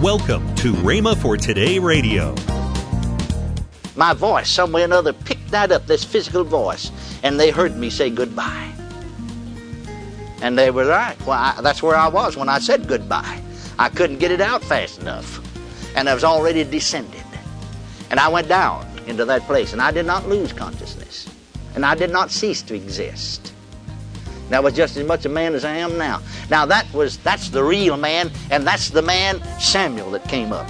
Welcome to Rhema for Today Radio. My voice, some way or another, picked that up, this physical voice, and they heard me say goodbye. And they were right. Well, I, that's where I was when I said goodbye. I couldn't get it out fast enough. And I was already descended. And I went down into that place, and I did not lose consciousness. And I did not cease to exist. And I was just as much a man as I am now. Now that was that's the real man, and that's the man Samuel that came up.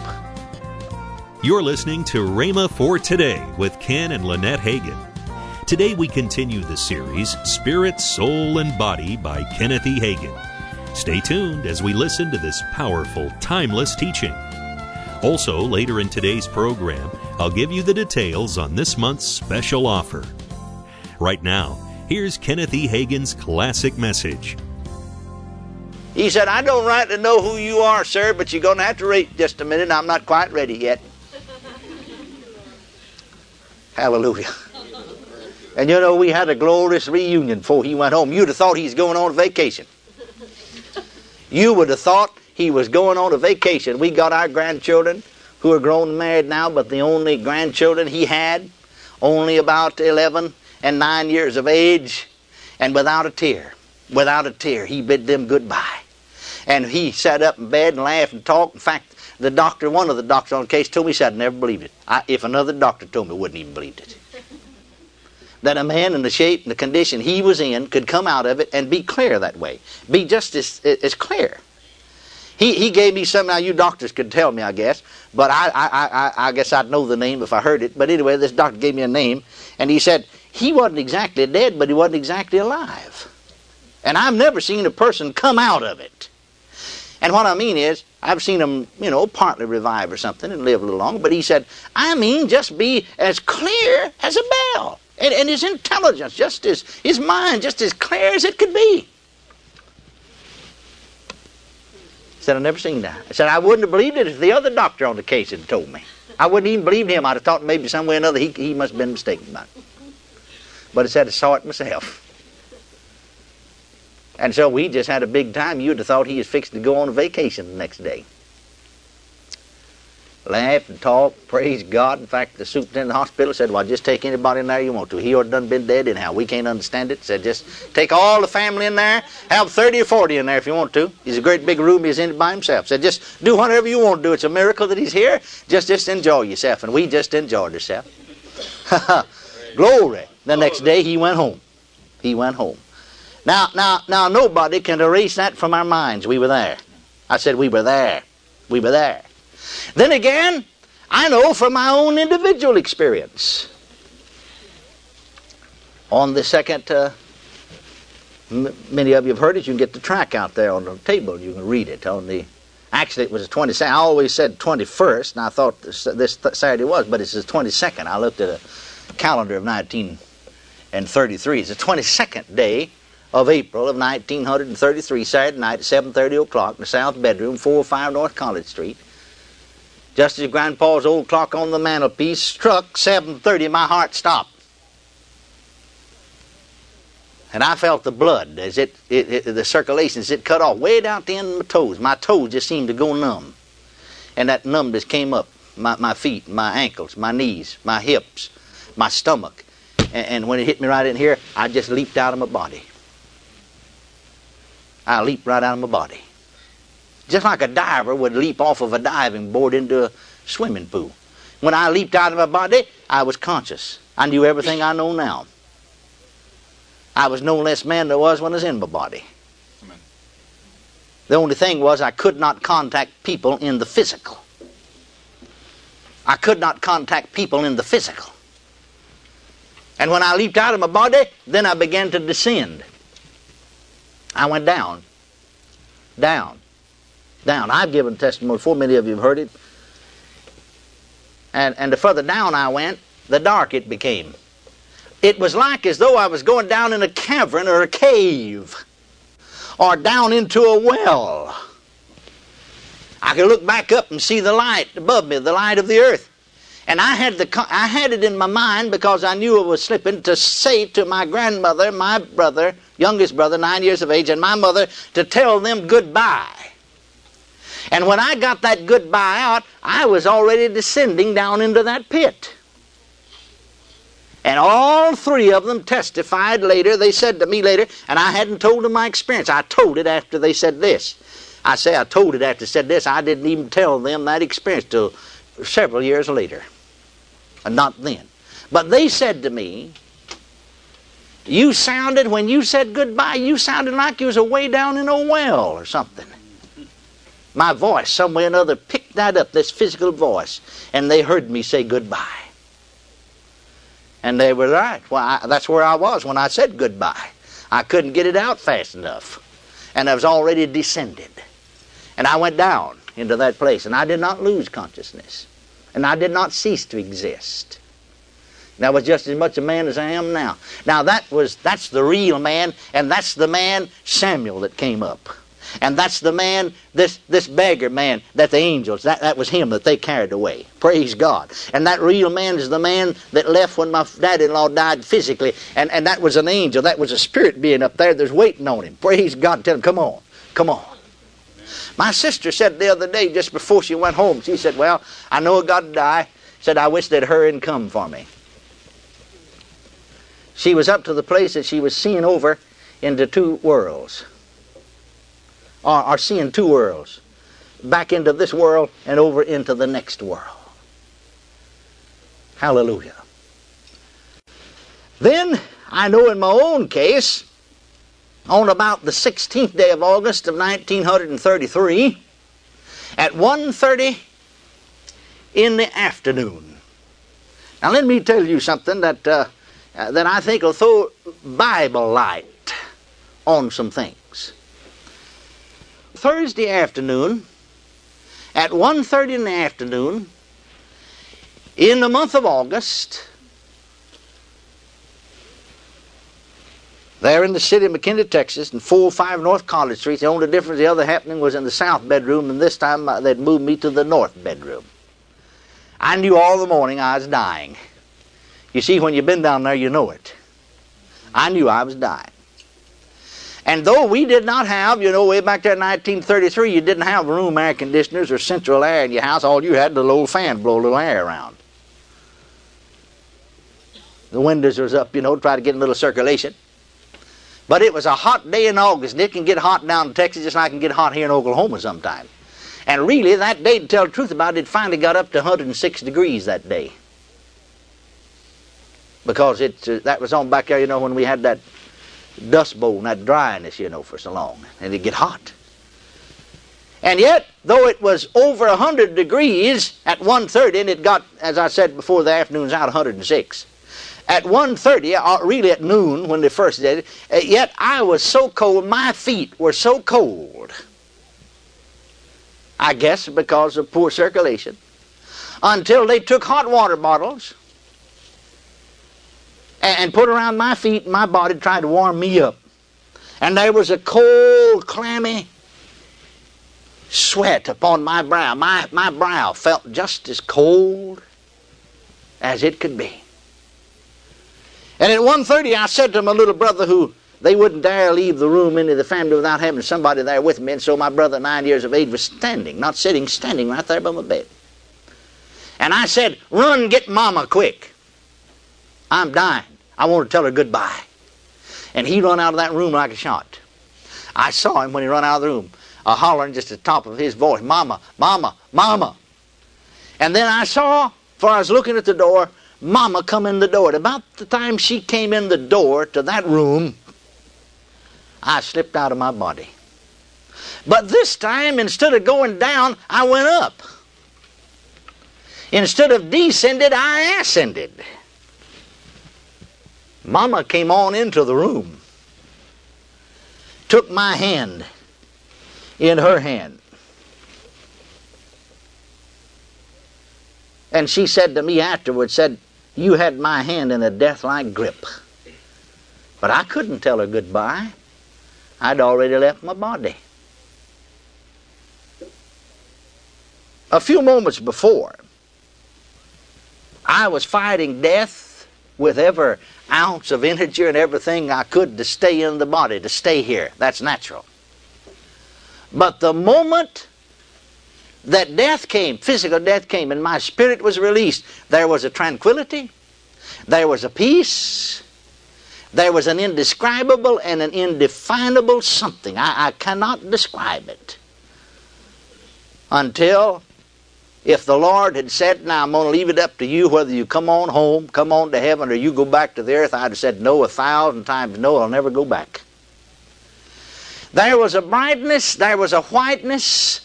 You're listening to Rhema for Today with Ken and Lynette Hagin. Today we continue the series Spirit, Soul, and Body by Kenneth E. Hagin. Stay tuned as we listen to this powerful, timeless teaching. Also, later in today's program, I'll give you the details on this month's special offer. Right now, here's Kenneth E. Hagin's classic message. He said, I don't rightly know who you are, sir, but you're going to have to wait just a minute. I'm not quite ready yet. Hallelujah. And you know, we had a glorious reunion before he went home. You'd have thought he's going on vacation. You would have thought he was going on a vacation. We got our grandchildren who are grown and married now, but the only grandchildren he had, only about 11 and 9 years of age, and without a tear, without a tear, he bid them goodbye. And he sat up in bed and laughed and talked. In fact, the doctor, one of the doctors on the case, told me, he said, I never believed it. I, if another doctor told me, I wouldn't even believed it. that a man in the shape and the condition he was in could come out of it and be clear that way. Be just as, as clear. He, he gave me something now you doctors could tell me, I guess, but I, I, I, I guess I'd know the name if I heard it. But anyway, this doctor gave me a name, and he said he wasn't exactly dead, but he wasn't exactly alive. And I've never seen a person come out of it. And what I mean is, I've seen him, you know, partly revive or something and live a little longer. But he said, I mean, just be as clear as a bell. And, and his intelligence, just as his mind, just as clear as it could be. He said, I've never seen that. I said, I wouldn't have believed it if the other doctor on the case had told me. I wouldn't even believed him. I'd have thought maybe some way or another he, he must have been mistaken about it. But I said, I saw it myself. And so we just had a big time. You'd have thought he was fixing to go on a vacation the next day. Laughed and talked, praise God. In fact, the superintendent of the hospital said, Well, just take anybody in there you want to. He already done been dead anyhow. We can't understand it. Said, just take all the family in there. Have 30 or 40 in there if you want to. He's a great big room. He's in it by himself. Said, just do whatever you want to do. It's a miracle that he's here. Just, just enjoy yourself. And we just enjoyed ourselves. Glory. The next day he went home. He went home. Now, now, now, nobody can erase that from our minds. We were there. I said we were there. We were there. Then again, I know from my own individual experience. On the second, uh, m- many of you have heard it. You can get the track out there on the table. You can read it on the. Actually, it was the 22nd. I always said 21st, and I thought this, this Saturday was, but it's the 22nd. I looked at a calendar of 1933. It's the 22nd day of April of 1933, Saturday night at 7.30 o'clock in the south bedroom, 405 North College Street. Just as Grandpa's old clock on the mantelpiece struck 7.30, my heart stopped. And I felt the blood as it, it, it, the circulation as it cut off way down to the end of my toes. My toes just seemed to go numb. And that numbness came up my, my feet, my ankles, my knees, my hips, my stomach. And, and when it hit me right in here, I just leaped out of my body. I leaped right out of my body. Just like a diver would leap off of a diving board into a swimming pool. When I leaped out of my body, I was conscious. I knew everything I know now. I was no less man than I was when I was in my body. Amen. The only thing was I could not contact people in the physical. I could not contact people in the physical. And when I leaped out of my body, then I began to descend. I went down, down, down. I've given testimony before, many of you have heard it. And, and the further down I went, the dark it became. It was like as though I was going down in a cavern or a cave or down into a well. I could look back up and see the light above me, the light of the earth. And I had, the, I had it in my mind because I knew it was slipping to say to my grandmother, my brother, youngest brother, nine years of age, and my mother to tell them goodbye. And when I got that goodbye out, I was already descending down into that pit. And all three of them testified later. They said to me later, and I hadn't told them my experience. I told it after they said this. I say I told it after they said this. I didn't even tell them that experience till several years later. And not then. But they said to me, you sounded, when you said goodbye, you sounded like you was away down in a well or something. My voice, some way or another, picked that up, this physical voice, and they heard me say goodbye. And they were right. Well, I, that's where I was when I said goodbye. I couldn't get it out fast enough. And I was already descended. And I went down into that place, and I did not lose consciousness. And I did not cease to exist. I was just as much a man as I am now. Now that was that's the real man, and that's the man Samuel that came up. And that's the man, this, this beggar man, that the angels, that, that was him that they carried away. Praise God. And that real man is the man that left when my dad in law died physically. And, and that was an angel. That was a spirit being up there that's waiting on him. Praise God. Tell him, come on. Come on. My sister said the other day, just before she went home, she said, Well, I know I got to die. Said, I wish they'd hurry and come for me. She was up to the place that she was seeing over into two worlds or, are seeing two worlds back into this world and over into the next world. Hallelujah. Then I know in my own case, on about the 16th day of August of 1933, at 1.30 in the afternoon. Now let me tell you something that, uh, that I think will throw Bible light on some things. Thursday afternoon at 1.30 in the afternoon in the month of August there in the city of McKinney, Texas, in 405 North College Street. The only difference, the other happening was in the south bedroom, and this time uh, they'd moved me to the north bedroom. I knew all the morning I was dying. You see, when you've been down there, you know it. I knew I was dying. And though we did not have, you know, way back there in 1933, you didn't have room air conditioners or central air in your house. All you had was a little fan blow a little air around. The windows was up, you know, try to get a little circulation. But it was a hot day in August, and it can get hot down in Texas just like it can get hot here in Oklahoma sometime. And really, that day, to tell the truth about it, it finally got up to 106 degrees that day. Because it, uh, that was on back there, you know, when we had that dust bowl and that dryness, you know, for so long. And it'd get hot. And yet, though it was over 100 degrees at 1.30, and it got, as I said before, the afternoon's out 106. At 1.30, or uh, really at noon when they first did it, uh, yet I was so cold, my feet were so cold. I guess because of poor circulation. Until they took hot water bottles and put around my feet and my body try to warm me up. And there was a cold, clammy sweat upon my brow. My, my brow felt just as cold as it could be. And at 1.30 I said to my little brother who they wouldn't dare leave the room into the family without having somebody there with me. And so my brother, nine years of age, was standing, not sitting, standing right there by my bed. And I said, run, get mama quick. I'm dying. I want to tell her goodbye. And he run out of that room like a shot. I saw him when he run out of the room, a hollering just at the top of his voice, Mama, Mama, Mama. And then I saw, for I was looking at the door, Mama come in the door. At about the time she came in the door to that room, I slipped out of my body. But this time, instead of going down, I went up. Instead of descended, I ascended. Mama came on into the room, took my hand in her hand, and she said to me afterwards, said, you had my hand in a death-like grip. But I couldn't tell her goodbye. I'd already left my body. A few moments before, I was fighting death with every ounce of energy and everything I could to stay in the body, to stay here. That's natural. But the moment that death came, physical death came, and my spirit was released, there was a tranquility, there was a peace, there was an indescribable and an indefinable something. I, I cannot describe it until if the Lord had said, Now I'm going to leave it up to you whether you come on home, come on to heaven, or you go back to the earth, I'd have said no a thousand times no, I'll never go back. There was a brightness, there was a whiteness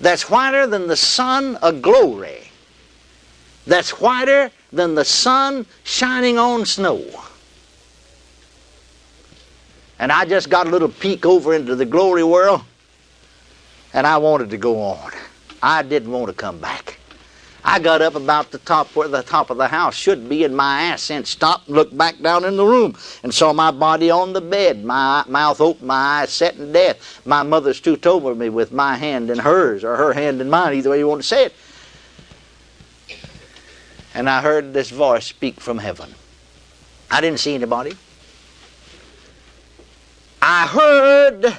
that's whiter than the sun of glory, that's whiter than the sun shining on snow. And I just got a little peek over into the glory world, and I wanted to go on. I didn't want to come back. I got up about the top where the top of the house should be, and my ass and stopped and looked back down in the room and saw my body on the bed, my mouth open, my eyes set in death. My mother stooped over me with my hand in hers, or her hand in mine, either way you want to say it. And I heard this voice speak from heaven. I didn't see anybody. I heard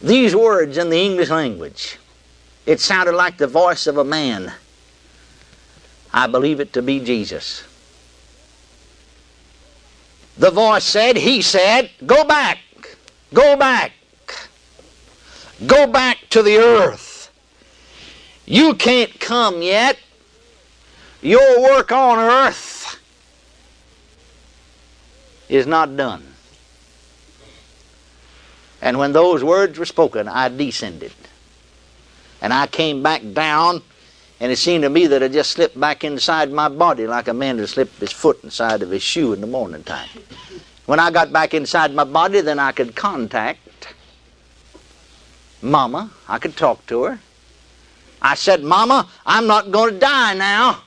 these words in the English language. It sounded like the voice of a man. I believe it to be Jesus. The voice said, He said, Go back, go back, go back to the earth. You can't come yet. Your work on earth is not done. And when those words were spoken, I descended. And I came back down, and it seemed to me that I just slipped back inside my body like a man would slip his foot inside of his shoe in the morning time. When I got back inside my body, then I could contact Mama. I could talk to her. I said, Mama, I'm not going to die now.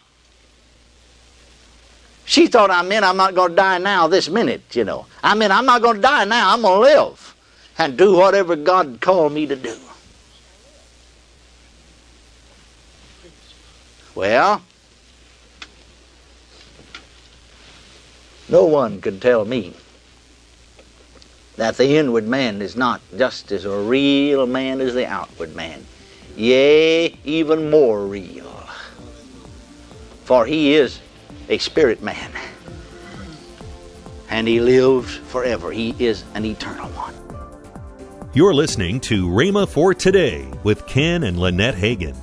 She thought I meant I'm not going to die now this minute, you know. I mean, I'm not going to die now. I'm going to live and do whatever God called me to do. Well, no one could tell me that the inward man is not just as a real man as the outward man. Yea, even more real. For he is a spirit man. And he lives forever. He is an eternal one. You're listening to Rhema for Today with Ken and Lynette Hagin.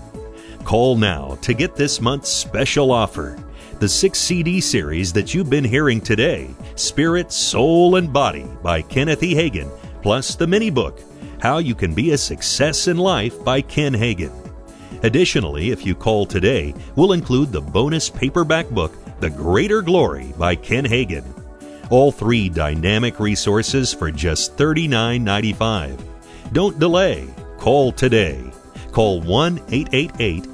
Call now to get this month's special offer the six CD series that you've been hearing today Spirit, Soul, and Body by Kenneth E. Hagin, plus the mini book How You Can Be a Success in Life by Ken Hagin. Additionally, if you call today, we'll include the bonus paperback book The Greater Glory by Ken Hagin all three dynamic resources for just $39.95. Don't delay. Call today. Call 1 888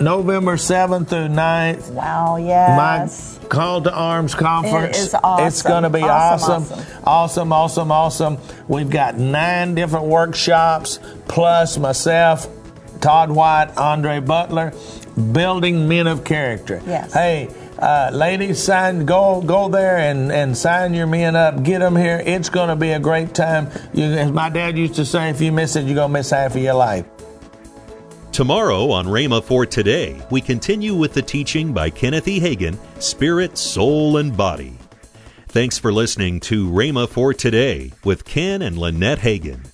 November 7th through 9th. Wow, yes. My Call to Arms conference. It is awesome. It's going to be Awesome, awesome. Awesome, awesome, awesome. We've got nine different workshops, plus myself, Todd White, Andre Butler building men of character. Yes. Hey, uh, ladies, sign go go there and, and sign your men up. Get them here. It's going to be a great time. You, as my dad used to say, if you miss it, you're going to miss half of your life. Tomorrow on Rhema for Today, we continue with the teaching by Kenneth E. Hagin, Spirit, Soul, and Body. Thanks for listening to Rhema for Today with Ken and Lynette Hagin.